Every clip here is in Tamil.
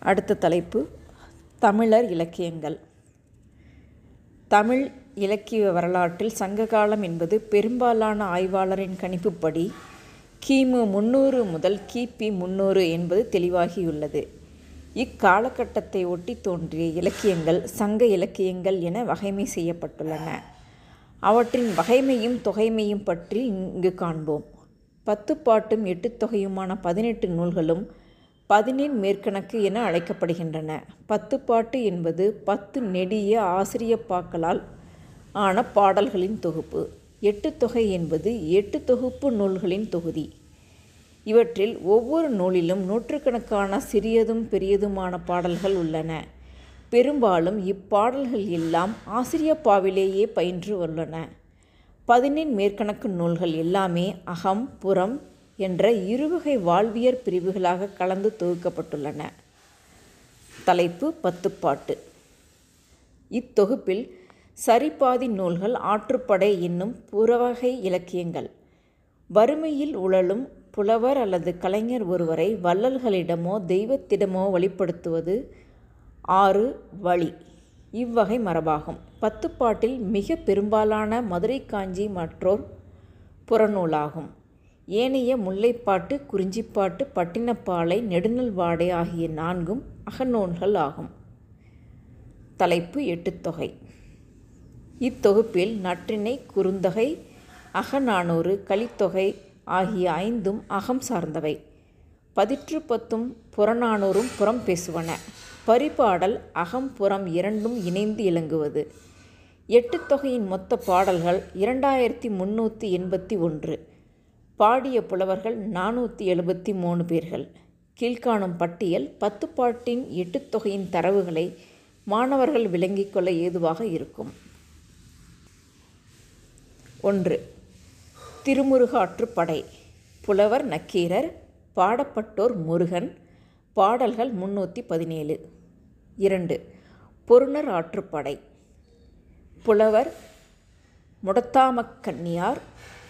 அடுத்த தலைப்பு தமிழர் இலக்கியங்கள். தமிழ் இலக்கிய வரலாற்றில் சங்ககாலம் என்பது பெரும்பாலான ஆய்வாளரின் கணிப்புப்படி கிமு முன்னூறு முதல் கிபி முந்நூறு என்பது தெளிவாகியுள்ளது. இக்காலகட்டத்தை ஒட்டி தோன்றிய இலக்கியங்கள் சங்க இலக்கியங்கள் என வகைமை செய்யப்பட்டுள்ளன. அவற்றின் வகைமையும் தொகைமையும் பற்றி இங்கு காண்போம். பத்து பாட்டும் எட்டு தொகையுமான பதினெட்டு நூல்களும் பதினெண் மேற்கணக்கு என அழைக்கப்படுகின்றன. பத்துப்பாட்டு என்பது பத்து நெடிய ஆசிரியப்பாக்களால் ஆன பாடல்களின் தொகுப்பு. எட்டு தொகை என்பது எட்டு தொகுப்பு நூல்களின் தொகுதி. இவற்றில் ஒவ்வொரு நூலிலும் நூற்றுக்கணக்கான சிறியதும் பெரியதுமான பாடல்கள் உள்ளன. பெரும்பாலும் இப்பாடல்கள் எல்லாம் ஆசிரியப்பாவிலேயே பயின்று உள்ளன பதினெண் மேற்கணக்கு நூல்கள் எல்லாமே அகம் புறம் என்ற இருவகை வாழ்வியற் பிரிவுகளாக கலந்து தொகுக்கப்பட்டுள்ளன. தலைப்பு பத்துப்பாட்டு. இத்தொகுப்பில் சரிபாதி நூல்கள் ஆற்றுப்படை என்னும் புறவகை இலக்கியங்கள். வறுமையில் உழலும் புலவர் அல்லது கலைஞர் ஒருவரை வள்ளல்களிடமோ தெய்வத்திடமோ வழிப்படுத்துவது ஆறு வழி. இவ்வகை மரபாகும். பத்துப்பாட்டில் மிக பெரும்பாலான மதுரை காஞ்சி மற்றோர் புறநூலாகும். ஏனைய முல்லைப்பாட்டு குறிஞ்சிப்பாட்டு பட்டினப்பாலை நெடுநல்வாடை ஆகிய நான்கும் அகநூல்கள் ஆகும். தலைப்பு எட்டுத்தொகை இத்தொகுப்பில் நற்றிணை குறுந்தொகை அகநானூறு கலித்தொகை ஆகிய ஐந்தும் அகம் சார்ந்தவை. பதிற்று பத்தும் புறநானூறும் புறம் பேசுவன. பரிபாடல் அகம் புறம் இரண்டும் இணைந்து இலங்குவது. எட்டு தொகையின் மொத்த பாடல்கள் இரண்டாயிரத்தி முன்னூற்றி எண்பத்தி ஒன்று. பாடிய புலவர்கள் நானூற்றி எழுபத்தி மூணு பேர்கள். கீழ்காணும் பட்டியல் பத்து பாட்டின் எட்டு தொகையின் தரவுகளை மாணவர்கள் விளங்கிக் கொள்ள ஏதுவாக இருக்கும். ஒன்று. திருமுருகாற்றுப்படை புலவர் நக்கீரர் பாடப்பட்டோர் முருகன் பாடல்கள் முன்னூற்றி பதினேழு. இரண்டு. பொருணர் ஆற்றுப்படை. புலவர் முடத்தாமக்கன்னியார்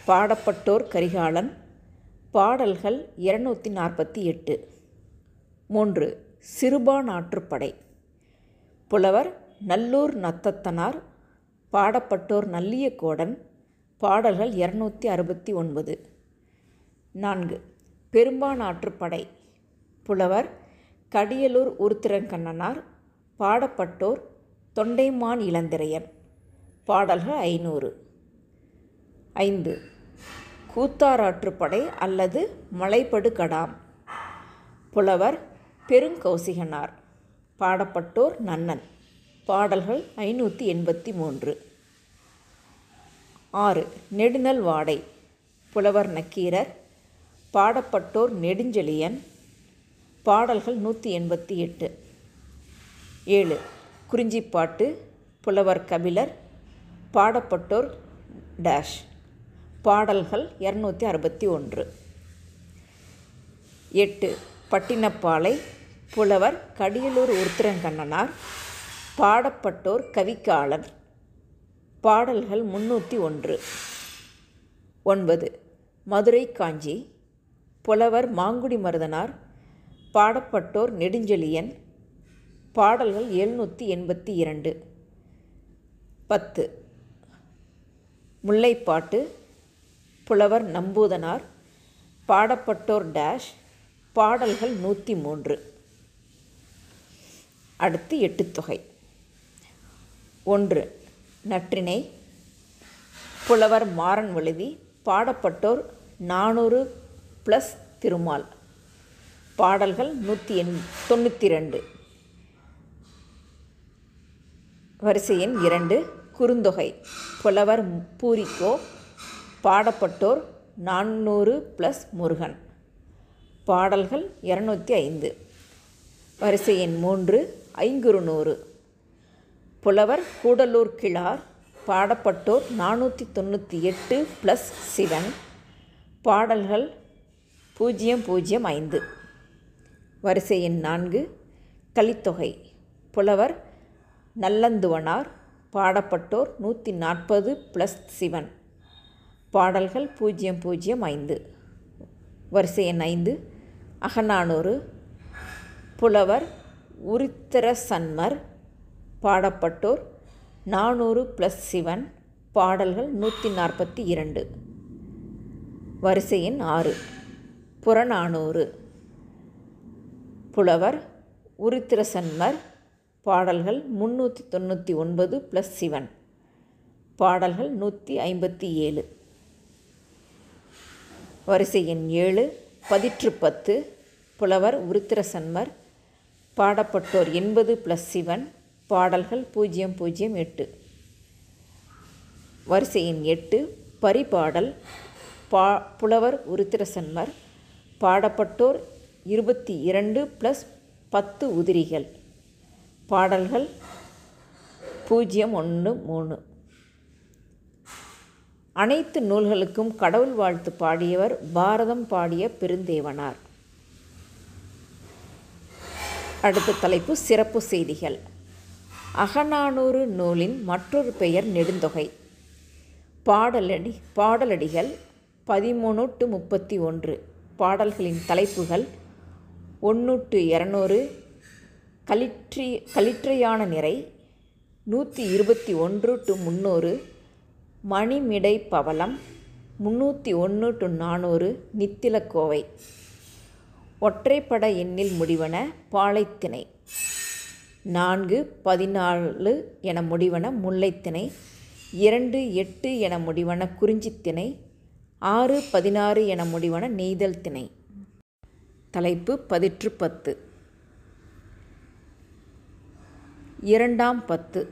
பாடப்பட்டோர் கரிகாலன் பாடல்கள் இருநூற்றி நாற்பத்தி எட்டு. மூன்று சிறுபான் ஆற்றுப்படை புலவர் நல்லூர் நத்தத்தனார் பாடப்பட்டோர் நல்லியக்கோடன் பாடல்கள் இரநூத்தி அறுபத்தி ஒன்பது. நான்கு பெரும்பான் ஆற்றுப்படை புலவர் கடியலூர் உருத்திரங்கண்ணனார் பாடப்பட்டோர் தொண்டைமான் இளந்திரையன். பாடல்கள் ஐநூறு. ஐந்து கூத்தாராற்றுப்படை அல்லது மலைப்படுகடாம். புலவர் பெருங்கௌசிகனார். பாடப்பட்டோர் நன்னன். பாடல்கள் ஐநூற்றி எண்பத்தி மூன்று. ஆறு. நெடுநல் வாடை. புலவர் நக்கீரர். பாடப்பட்டோர் நெடுஞ்செழியன். பாடல்கள் நூற்றி எண்பத்தி எட்டு. ஏழு. குறிஞ்சிப்பாட்டு. புலவர் கபிலர். பாடப்பட்டோர் டேஷ். பாடல்கள் இரநூத்தி அறுபத்தி ஒன்று. எட்டு பட்டினப்பாலை புலவர் கடியலூர் உருத்திரங்கண்ணனார் பாடப்பட்டோர் கவிக்காளர் பாடல்கள் முன்னூற்றி ஒன்று. ஒன்பது மதுரை காஞ்சி புலவர் மாங்குடி மருதனார் பாடப்பட்டோர் நெடுஞ்செழியன். பாடல்கள் எழுநூற்றி எண்பத்தி இரண்டு. பத்து முல்லைப்பாட்டு புலவர் நம்பூதனார் பாடப்பட்டோர் டேஷ் பாடல்கள் நூற்றி மூன்று. அடுத்து எட்டுத்தொகை ஒன்று நற்றினை புலவர் மாறன் வழுதி பாடப்பட்டோர் நானூறு ப்ளஸ் திருமால். பாடல்கள் நூற்றி எண் தொண்ணூற்றி ரெண்டு. வரிசை எண் இரண்டு குறுந்தொகை. புலவர் பூரிக்கோ பாடப்பட்டோர் நானூறு ப்ளஸ் முருகன். பாடல்கள் இரநூத்தி ஐந்து. வரிசை எண் மூன்று ஐங்குறுநூறு புலவர் கூடலூர் கிழார் பாடப்பட்டோர் நானூற்றி தொண்ணூற்றி எட்டு ப்ளஸ் சிவன். பாடல்கள் பூஜ்ஜியம் பூஜ்ஜியம் ஐந்து. வரிசை எண் நான்கு கலித்தொகை. புலவர் நல்லந்துவனார் பாடப்பட்டோர் நூற்றி நாற்பது ப்ளஸ் சிவன். பாடல்கள் பூஜ்ஜியம் பூஜ்ஜியம் ஐந்து. வரிசை எண் ஐந்து. அகநானூறு. புலவர் உருத்திர சன்மர் பாடப்பட்டோர் நானூறு ப்ளஸ் சிவன். பாடல்கள் நூற்றி நாற்பத்தி இரண்டு. வரிசை எண் ஆறு. புறநானூறு. புலவர் உருத்திர சன்மர் பாடல்கள் முந்நூற்றி தொண்ணூற்றி ஒன்பது ப்ளஸ் சிவன். பாடல்கள் நூற்றி ஐம்பத்தி ஏழு. வரிசை எண் ஏழு பதிற்று பத்து புலவர் உருத்திர சன்மர் பாடப்பட்டோர் எண்பது ப்ளஸ் சிவன் பாடல்கள் பூஜ்ஜியம் பூஜ்ஜியம் எட்டு. வரிசை எண் எட்டு பரிபாடல் பா புலவர் உருத்திர சன்மர் பாடப்பட்டோர் இருபத்தி இரண்டு ப்ளஸ் பத்து உதிரிகள். பாடல்கள் பூஜ்ஜியம் ஒன்று மூணு. அனைத்து நூல்களுக்கும் கடவுள் வாழ்த்து பாடியவர் பாரதம் பாடிய பெருந்தேவனார். அடுத்த தலைப்பு சிறப்பு செய்திகள். அகநானூறு நூலின் மற்றொரு பெயர் நெடுந்தொகை. பாடலடி பாடலடிகள் பதிமூணு டு முப்பத்தி ஒன்று. பாடல்களின் தலைப்புகள் ஒன்று டு இரநூறு களிற்றி களிற்றையான நிறை நூற்றி இருபத்தி ஒன்று டு முந்நூறு மணிமிடை பவளம் முந்நூற்றி ஒன்று டு நானூறு நித்திலக்கோவை. ஒற்றைப்பட எண்ணில் முடிவன பாலைத்திணை. நான்கு பதினாலு என முடிவன முல்லைத்திணை. இரண்டு எட்டு என முடிவன குறிஞ்சித்திணை. ஆறு பதினாறு என முடிவன நெய்தல் திணை தலைப்பு பதிற்று பத்து. இரண்டாம் பத்து.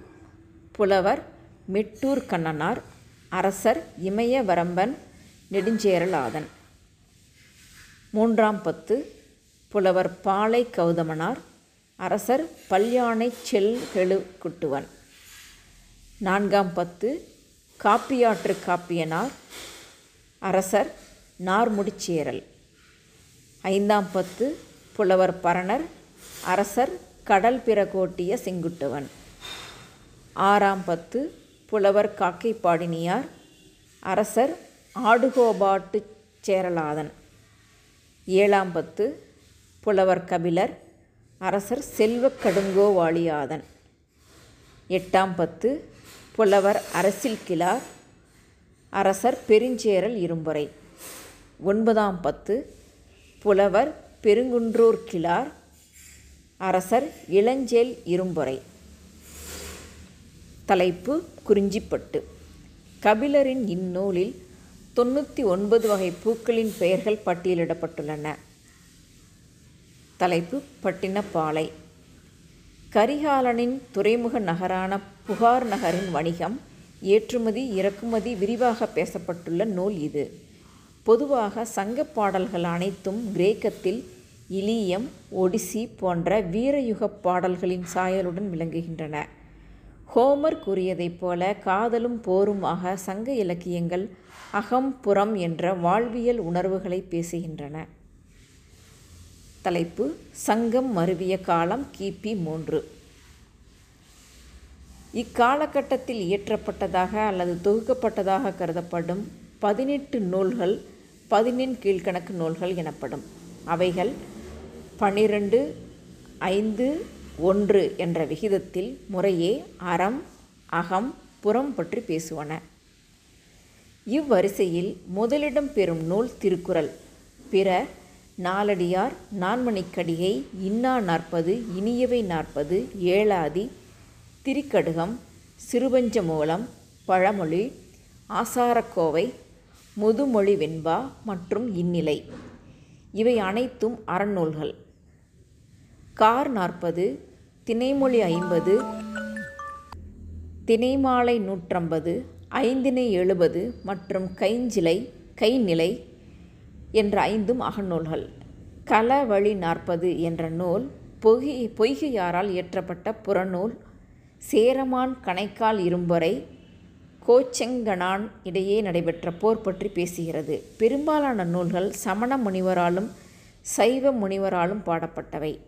புலவர் மெட்டூர் கண்ணனார் அரசர் இமயவரம்பன் நெடுஞ்சேரலாதன். மூன்றாம் பத்து புலவர் பாலை கௌதமனார் அரசர் பல்யானை செல் கெழுக்குட்டுவன் நான்காம் பத்து காப்பியாற்று காப்பியனார் அரசர் நார்முடிச்சேரல் ஐந்தாம் பத்து புலவர் பரணர் அரசர் கடல் பிறகோட்டிய செங்குட்டுவன். ஆறாம் பத்து புலவர் காக்கைப்பாடினியார் அரசர் ஆடுகோபாட்டு சேரலாதன். ஏழாம் பத்து புலவர் கபிலர் அரசர் செல்வக் கடுங்கோவாளியாதன். எட்டாம் பத்து புலவர் அரசில் கிளார் அரசர் பெருஞ்சேரல் இரும்புரை. ஒன்பதாம் பத்து புலவர் பெருங்குன்றூர் கிளார் அரசர் இளஞ்சேல் இரும்புரை. தலைப்பு குறிஞ்சிப்பட்டு. கபிலரின் இந்நூலில் தொண்ணூற்றி ஒன்பது வகை பூக்களின் பெயர்கள் பட்டியலிடப்பட்டுள்ளன. தலைப்பு பட்டினப்பாலை. கரிகாலனின் துறைமுக நகரான புகார் நகரின் வணிகம் ஏற்றுமதி இறக்குமதி விரிவாக பேசப்பட்டுள்ள நூல் இது. பொதுவாக சங்க பாடல்கள் அனைத்தும் கிரேக்கத்தில் இலியம் ஒடிசி போன்ற வீரயுகப் பாடல்களின் சாயலுடன் விளங்குகின்றன. ஹோமர் கூறியதைப் போல காதலும் போருமாக சங்க இலக்கியங்கள் அகம் புறம் என்ற வாழ்வியல் உணர்வுகளை பேசுகின்றன. தலைப்பு சங்கம் மருவிய காலம் கிபி மூன்று. இக்காலகட்டத்தில் இயற்றப்பட்டதாக அல்லது தொகுக்கப்பட்டதாக கருதப்படும் பதினெட்டு நூல்கள் பதினெண் கீழ்கணக்கு நூல்கள் எனப்படும். அவைகள் பனிரெண்டு ஐந்து ஒன்று என்ற விகிதத்தில் முறையே அறம் அகம் புறம் பற்றி பேசுவன. இவ்வரிசையில் முதலிடம் பெறும் நூல் திருக்குறள். பிற நாலடியார் நான்மணிக்கடிகை இன்னா நாற்பது இனியவை நாற்பது ஏழாதி திரிக்கடுகம் சிறுபஞ்ச மூலம் பழமொழி ஆசாரக்கோவை முதுமொழி வெண்பா மற்றும் இந்நிலை. இவை அனைத்தும் அறநூல்கள். கார் நாற்பது திணைமொழி ஐம்பது திணைமாலை நூற்றம்பது ஐந்தினை எழுபது மற்றும் கைஞ்சிலை கைநிலை என்ற ஐந்தும் அகநூல்கள். களவழி நாற்பது என்ற நூல் பொகி பொய்கையாரால் இயற்றப்பட்ட புறநூல். சேரமான் கணைக்கால் இரும்பொறை கோச்செங்கனான் இடையே நடைபெற்ற போர் பற்றி பேசுகிறது. பெரும்பாலான நூல்கள் சமண முனிவராலும் சைவ முனிவராலும் பாடப்பட்டவை.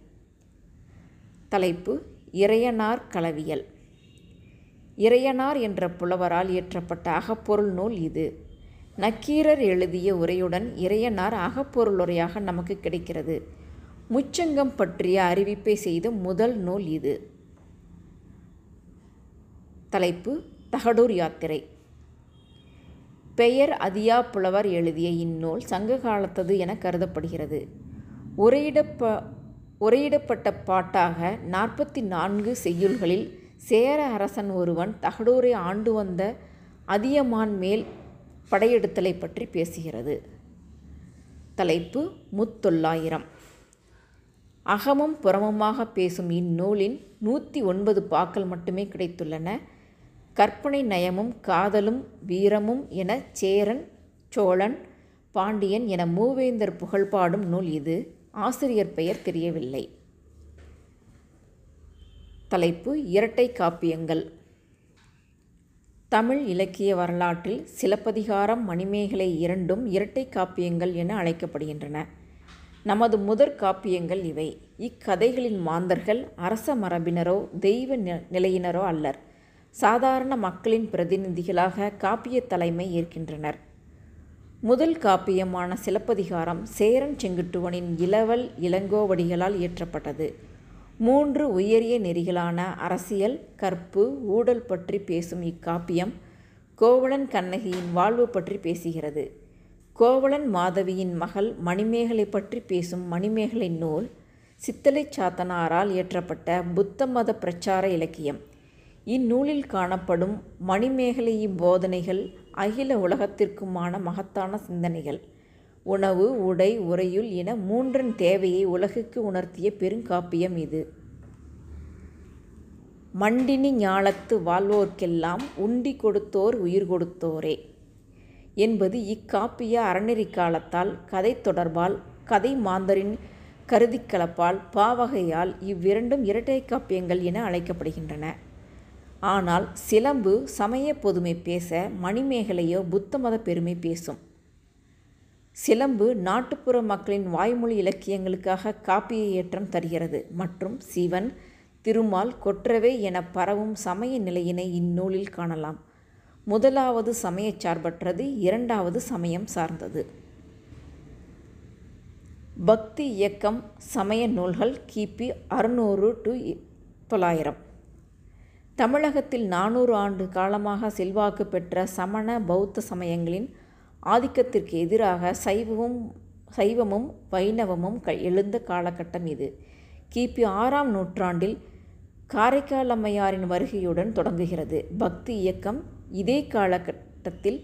தலைப்பு இறையனார் களவியல். இறையனார் என்ற புலவரால் இயற்றப்பட்ட அகப்பொருள் நூல் இது. நக்கீரர் எழுதிய உரையுடன் இறையனார் அகப்பொருள் உரையாக நமக்கு கிடைக்கிறது. முச்சங்கம் பற்றிய அறிவிப்பை செய்த முதல் நூல் இது. தலைப்பு தகடூர் யாத்திரை. பெயர் அதியா புலவர் எழுதிய இந்நூல் சங்க காலத்தது என கருதப்படுகிறது. உரையிடப்ப உரையிடப்பட்ட பாட்டாக நாற்பத்தி நான்கு செய்யுள்களில் சேர அரசன் ஒருவன் தகடூரை ஆண்டு வந்த அதியமான் மேல் படையெடுத்தலை பற்றி பேசுகிறது. தலைப்பு முத்தொள்ளாயிரம். அகமும் புறமுமாக பேசும் இந்நூலின் நூற்றி ஒன்பது பாக்கள் மட்டுமே கிடைத்துள்ளன. கற்பனை நயமும் காதலும் வீரமும் என சேரன் சோழன் பாண்டியன் என மூவேந்தர் புகழ்பாடும் நூல் இது. ஆசிரியர் பெயர் தெரியவில்லை. தலைப்பு இரட்டை காப்பியங்கள். தமிழ் இலக்கிய வரலாற்றில் சிலப்பதிகாரம் மணிமேகலை இரண்டும் இரட்டை காப்பியங்கள் என அழைக்கப்படுகின்றன. நமது முதற் காப்பியங்கள் இவை. இக்கதைகளின் மாந்தர்கள் அரச மரபினரோ தெய்வ நிலையினரோ அல்லர். சாதாரண மக்களின் பிரதிநிதிகளாக காப்பிய தலைமை ஏற்கின்றனர். முதல் காப்பியமான சிலப்பதிகாரம் சேரன் செங்குட்டுவனின் இளவல் இளங்கோவடிகளால் இயற்றப்பட்டது. மூன்று உயரிய நெறிகளான அரசியல் கற்பு ஊடல் பற்றி பேசும் இக்காப்பியம் கோவலன் கண்ணகியின் வாழ்வு பற்றி பேசுகிறது. கோவலன் மாதவியின் மகள் மணிமேகலை பற்றி பேசும் மணிமேகலை நூல் சித்தலை சாத்தனாரால் இயற்றப்பட்ட புத்த மத பிரச்சார இலக்கியம். இந்நூலில் காணப்படும் மணிமேகலையின் போதனைகள் அகில உலகத்திற்குமான மகத்தான சிந்தனைகள். உணவு உடை உறையுள் என மூன்றன் தேவையை உலகுக்கு உணர்த்திய பெருங்காப்பியம் இது. மண்டினி ஞாலத்து வாழ்வோர்க்கெல்லாம் உண்டி கொடுத்தோர் உயிர் கொடுத்தோரே என்பது இக்காப்பிய அறநெறி காலத்தால் கதை தொடர்பால் கதை மாந்தரின் கருதிக்கலப்பால் பாவகையால் இவ்விரண்டும் இரட்டை காப்பியங்கள் என அழைக்கப்படுகின்றன. ஆனால் சிலம்பு சமய பொதுமை பேச மணிமேகலையோ புத்த மத பெருமை பேசும். சிலம்பு நாட்டுப்புற மக்களின் வாய்மொழி இலக்கியங்களுக்காக காப்பிய ஏற்றம் தருகிறது. மற்றும் சிவன் திருமால் கொற்றவை என பரவும் சமய நிலையினை இந்நூலில் காணலாம். முதலாவது சமய சார்பற்றது இரண்டாவது சமயம் சார்ந்தது. பக்தி இயக்கம் சமய நூல்கள் கிபி அறுநூறு டு தொள்ளாயிரம். தமிழகத்தில் நானூறு ஆண்டு காலமாக செல்வாக்கு பெற்ற சமண பௌத்த சமயங்களின் ஆதிக்கத்திற்கு எதிராக சைவமும் சைவமும் வைணவமும் க எழுந்த காலகட்டம் இது. கிபி ஆறாம் நூற்றாண்டில் காரைக்கால் அம்மையாரின் வருகையுடன் தொடங்குகிறது. பக்தி இயக்கம் இதே காலகட்டத்தில்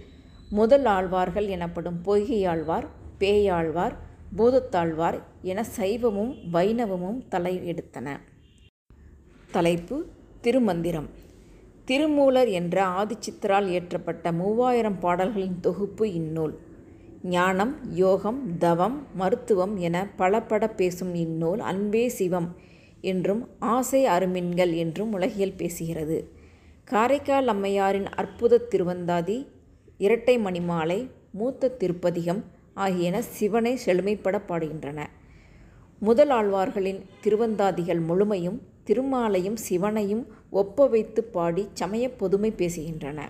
முதல் ஆழ்வார்கள் எனப்படும் பொய்கையாழ்வார் பேயாழ்வார் பூதத்தாழ்வார் என சைவமும் வைணவமும் தலை எடுத்தன தலைப்பு திருமந்திரம். திருமூலர் என்ற ஆதிச்சித்தரால் இயற்றப்பட்ட மூவாயிரம் பாடல்களின் தொகுப்பு இந்நூல். ஞானம் யோகம் தவம் மருத்துவம் என பலப்பட பேசும் இந்நூல் அன்பே சிவம் என்றும் ஆசை அருமின்கள் என்றும் உலகியல் பேசுகிறது. காரைக்கால் அம்மையாரின் அற்புத திருவந்தாதி இரட்டை மணிமாலை மூத்த திருப்பதிகம் ஆகியன சிவனை செழுமைப்பட பாடுகின்றன. முதல் ஆழ்வார்களின் திருவந்தாதிகள் முழுமையும் திருமாலையும் சிவனையும் ஒப்ப வைத்து பாடி சமய பொதுமை பேசுகின்றன.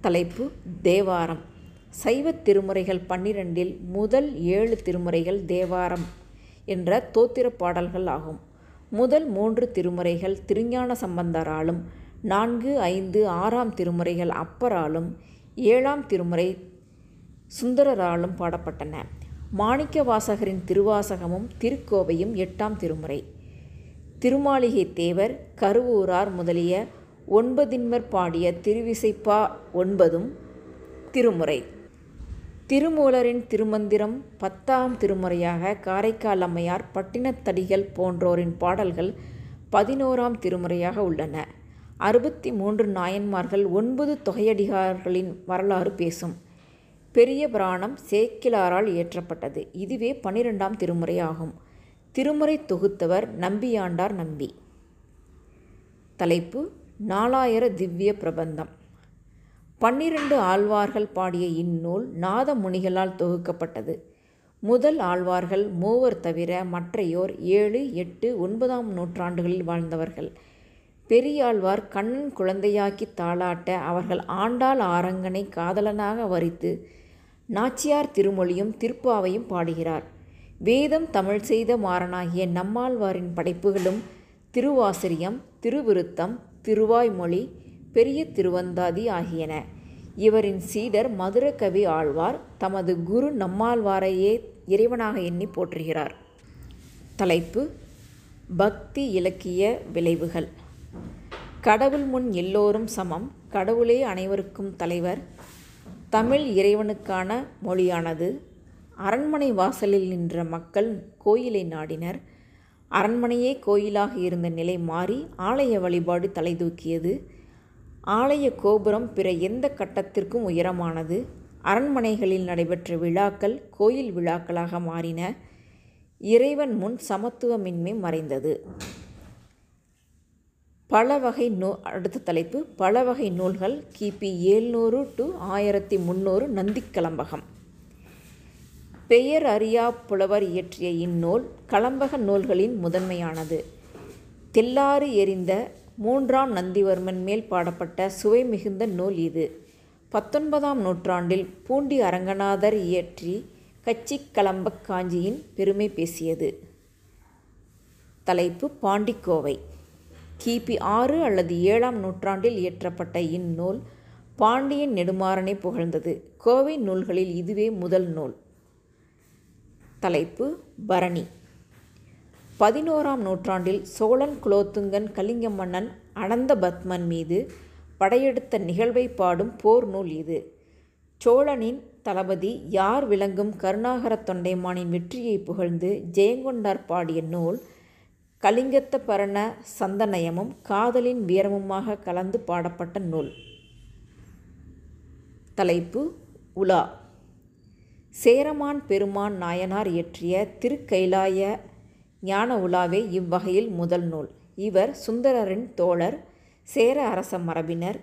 தலைப்பு தேவாரம். சைவ திருமுறைகள் பன்னிரண்டில் முதல் ஏழு திருமுறைகள் தேவாரம் என்ற தோத்திர பாடல்கள் ஆகும். முதல் மூன்று திருமுறைகள் திருஞான சம்பந்தராலும் நான்கு ஐந்து ஆறாம் திருமுறைகள் அப்பராலும் ஏழாம் திருமுறை சுந்தரராலும் பாடப்பட்டன. மாணிக்க வாசகரின் திருவாசகமும் திருக்கோவையும் எட்டாம் திருமுறை. திருமாளிகை தேவர் கருவூரார் முதலிய ஒன்பதின்மர் பாடிய திருவிசைப்பா ஒன்பதும் திருமுறை. திருமூலரின் திருமந்திரம் பத்தாம் திருமுறையாக காரைக்கால் அம்மையார் பட்டினத்தடிகள் போன்றோரின் பாடல்கள் பதினோராம் திருமுறையாக உள்ளன. அறுபத்தி மூன்று நாயன்மார்கள் ஒன்பது தொகையடிகார்களின் வரலாறு பேசும். பெரிய புராணம் சேக்கிலாரால் இயற்றப்பட்டது. இதுவே பனிரெண்டாம் திருமுறை ஆகும். திருமுறை தொகுத்தவர் நம்பியாண்டார் நம்பி. தலைப்பு நாலாயிர திவ்ய பிரபந்தம். பன்னிரண்டு ஆழ்வார்கள் பாடிய இந்நூல் நாத முனிகளால் தொகுக்கப்பட்டது. முதல் ஆழ்வார்கள் மூவர் தவிர மற்றையோர் ஏழு எட்டு ஒன்பதாம் நூற்றாண்டுகளில் வாழ்ந்தவர்கள். பெரியாழ்வார் கண்ணன் குழந்தையாக்கி தாளாட்ட அவர்கள் ஆண்டாள் ஆரங்கனை காதலனாக வரித்து நாச்சியார் திருமொழியும் திருப்பாவையும் பாடுகிறார். வேதம் தமிழ் செய்த மாறனாகிய நம்மாழ்வாரின் படைப்புகளும் திருவாசிரியம் திருவிருத்தம் திருவாய்மொழி பெரிய திருவந்தாதி ஆகியன. இவரின் சீடர் மதுரகவி ஆழ்வார் தமது குரு நம்மாழ்வாரையே இறைவனாக எண்ணி போற்றுகிறார். தலைப்பு பக்தி இலக்கிய விளைவுகள். கடவுள் முன் எல்லோரும் சமம் கடவுளே அனைவருக்கும் தலைவர். தமிழ் இறைவனுக்கான மொழியானது அரண்மனை வாசலில் நின்ற மக்கள் கோயிலை நாடினர். அரண்மனையே கோயிலாக இருந்த நிலை மாறி ஆலய வழிபாடு தலைதூக்கியது ஆலய கோபுரம் பிற எந்த கட்டத்திற்கும் உயரமானது. அரண்மனைகளில் நடைபெற்ற விழாக்கள் கோயில் விழாக்களாக மாறின. இறைவன் முன் சமத்துவமின்மை மறைந்தது. பல வகை நூ அடுத்த தலைப்பு. பல வகை நூல்கள் கிபி ஏழ்நூறு டு ஆயிரத்தி முந்நூறு நந்திக்கலம்பகம். பெயர் அறியா புலவர் இயற்றிய இந்நூல் கலம்பக நூல்களின் முதன்மையானது. தெல்லாறு எரிந்த மூன்றாம் நந்திவர்மன் மேல் பாடப்பட்ட சுவை மிகுந்த நூல் இது. பத்தொன்பதாம் நூற்றாண்டில் பூண்டி அரங்கநாதர் இயற்றி கச்சி கலம்பக் காஞ்சியின் பெருமை பேசியது. தலைப்பு பாண்டிக்கோவை. கிபி ஆறு அல்லது ஏழாம் நூற்றாண்டில் இயற்றப்பட்ட இந்நூல் பாண்டியன் நெடுமாறனை புகழ்ந்தது. கோவை நூல்களில் இதுவே முதல் நூல். தலைப்பு பரணி. பதினோராம் நூற்றாண்டில் சோழன் குலோத்துங்கன் கலிங்க மன்னன் அனந்த பத்மன் மீது படையெடுத்த நிகழ்வை பாடும் போர் நூல் இது. சோழனின் தளபதி யார் விளங்கும் கருணாகர தொண்டைமானின் வெற்றியை புகழ்ந்து ஜெயங்கொண்டார் பாடிய நூல் கலிங்கத்த பரண சந்தனயமும் காதலின் வீரமுமாக கலந்து பாடப்பட்ட நூல். தலைப்பு உலா. சேரமான் பெருமான் நாயனார் இயற்றிய திருக்கைலாய ஞான உலாவே இவ்வகையில் முதல் நூல். இவர் சுந்தரரின் தோழர் சேர அரச மரபினர்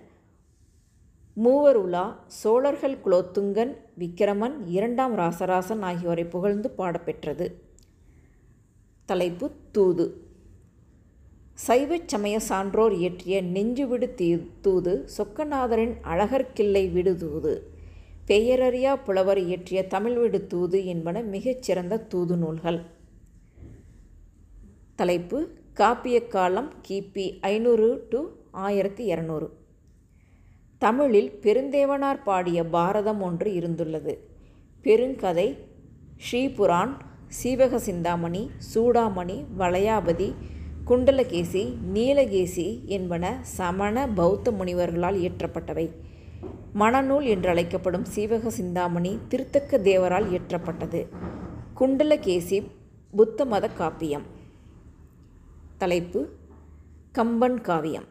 மூவர் உலா சோழர்கள் குலோத்துங்கன் விக்கிரமன் இரண்டாம் ராசராசன் ஆகியோரை புகழ்ந்து பாடப்பெற்றது. தலைப்பு தூது. சைவச் சமய சான்றோர் இயற்றிய நெஞ்சுவிடு தீ தூது சொக்கநாதரின் அழகர்கிள்ளை விடு தூது. பெயரறியா புலவர் இயற்றிய தமிழ்விடு தூது என்பன மிகச் சிறந்த தூது நூல்கள். தலைப்பு காப்பிய காலம் கிபி ஐநூறு டு ஆயிரத்தி இரநூறு. தமிழில் பெருந்தேவனார் பாடிய பாரதம் ஒன்று இருந்துள்ளது. பெருங்கதை ஸ்ரீபுரான் சீவக சிந்தாமணி சூடாமணி வளையாபதி குண்டலகேசி நீலகேசி என்பன சமண பௌத்த முனிவர்களால் இயற்றப்பட்டவை. மணநூல் என்றழைக்கப்படும் சீவக சிந்தாமணி திருத்தக்க தேவரால் இயற்றப்பட்டது. குண்டலகேசி புத்த மத காப்பியம். தலைப்பு கம்பன் காவியம்.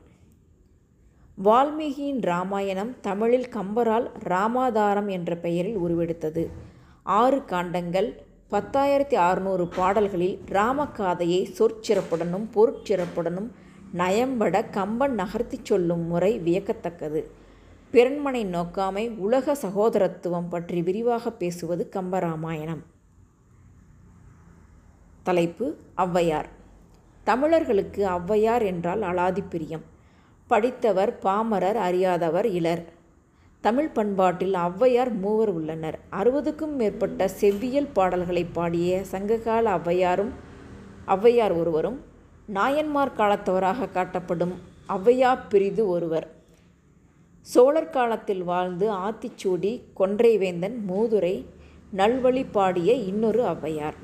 வால்மீகியின் ராமாயணம் தமிழில் கம்பரால் ராமாதாரம் என்ற பெயரில் உருவெடுத்தது. ஆறு காண்டங்கள் பத்தாயிரத்தி அறுநூறு பாடல்களில் ராமகாதையை சொற்சிறப்புடனும் பொருட்சிறப்புடனும் நயம்பட கம்பன் நகர்த்தி சொல்லும் முறை வியக்கத்தக்கது. பிறன்மனை நோக்காமை உலக சகோதரத்துவம் பற்றி விரிவாக பேசுவது கம்பராமாயணம். தலைப்பு ஔவையார். தமிழர்களுக்கு ஔவையார் என்றால் அலாதி பிரியம். படித்தவர் பாமரர் அறியாதவர் இலர் தமிழ் பண்பாட்டில் ஔவையார் மூவர் உள்ளனர். அறுபதுக்கும் மேற்பட்ட செவ்வியல் பாடல்களை பாடிய சங்ககால ஔவையாரும் ஔவையார் ஒருவரும் நாயன்மார் காலத்தவராக காட்டப்படும் ஔவையா பிரிது ஒருவர். சோழர் காலத்தில் வாழ்ந்து ஆத்திச்சூடி கொன்றைவேந்தன் மூதுரை நல்வழி பாடிய இன்னொரு ஔவையார்.